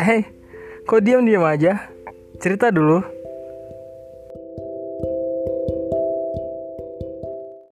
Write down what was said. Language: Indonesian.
Hei, kok diam-diam aja? Cerita dulu.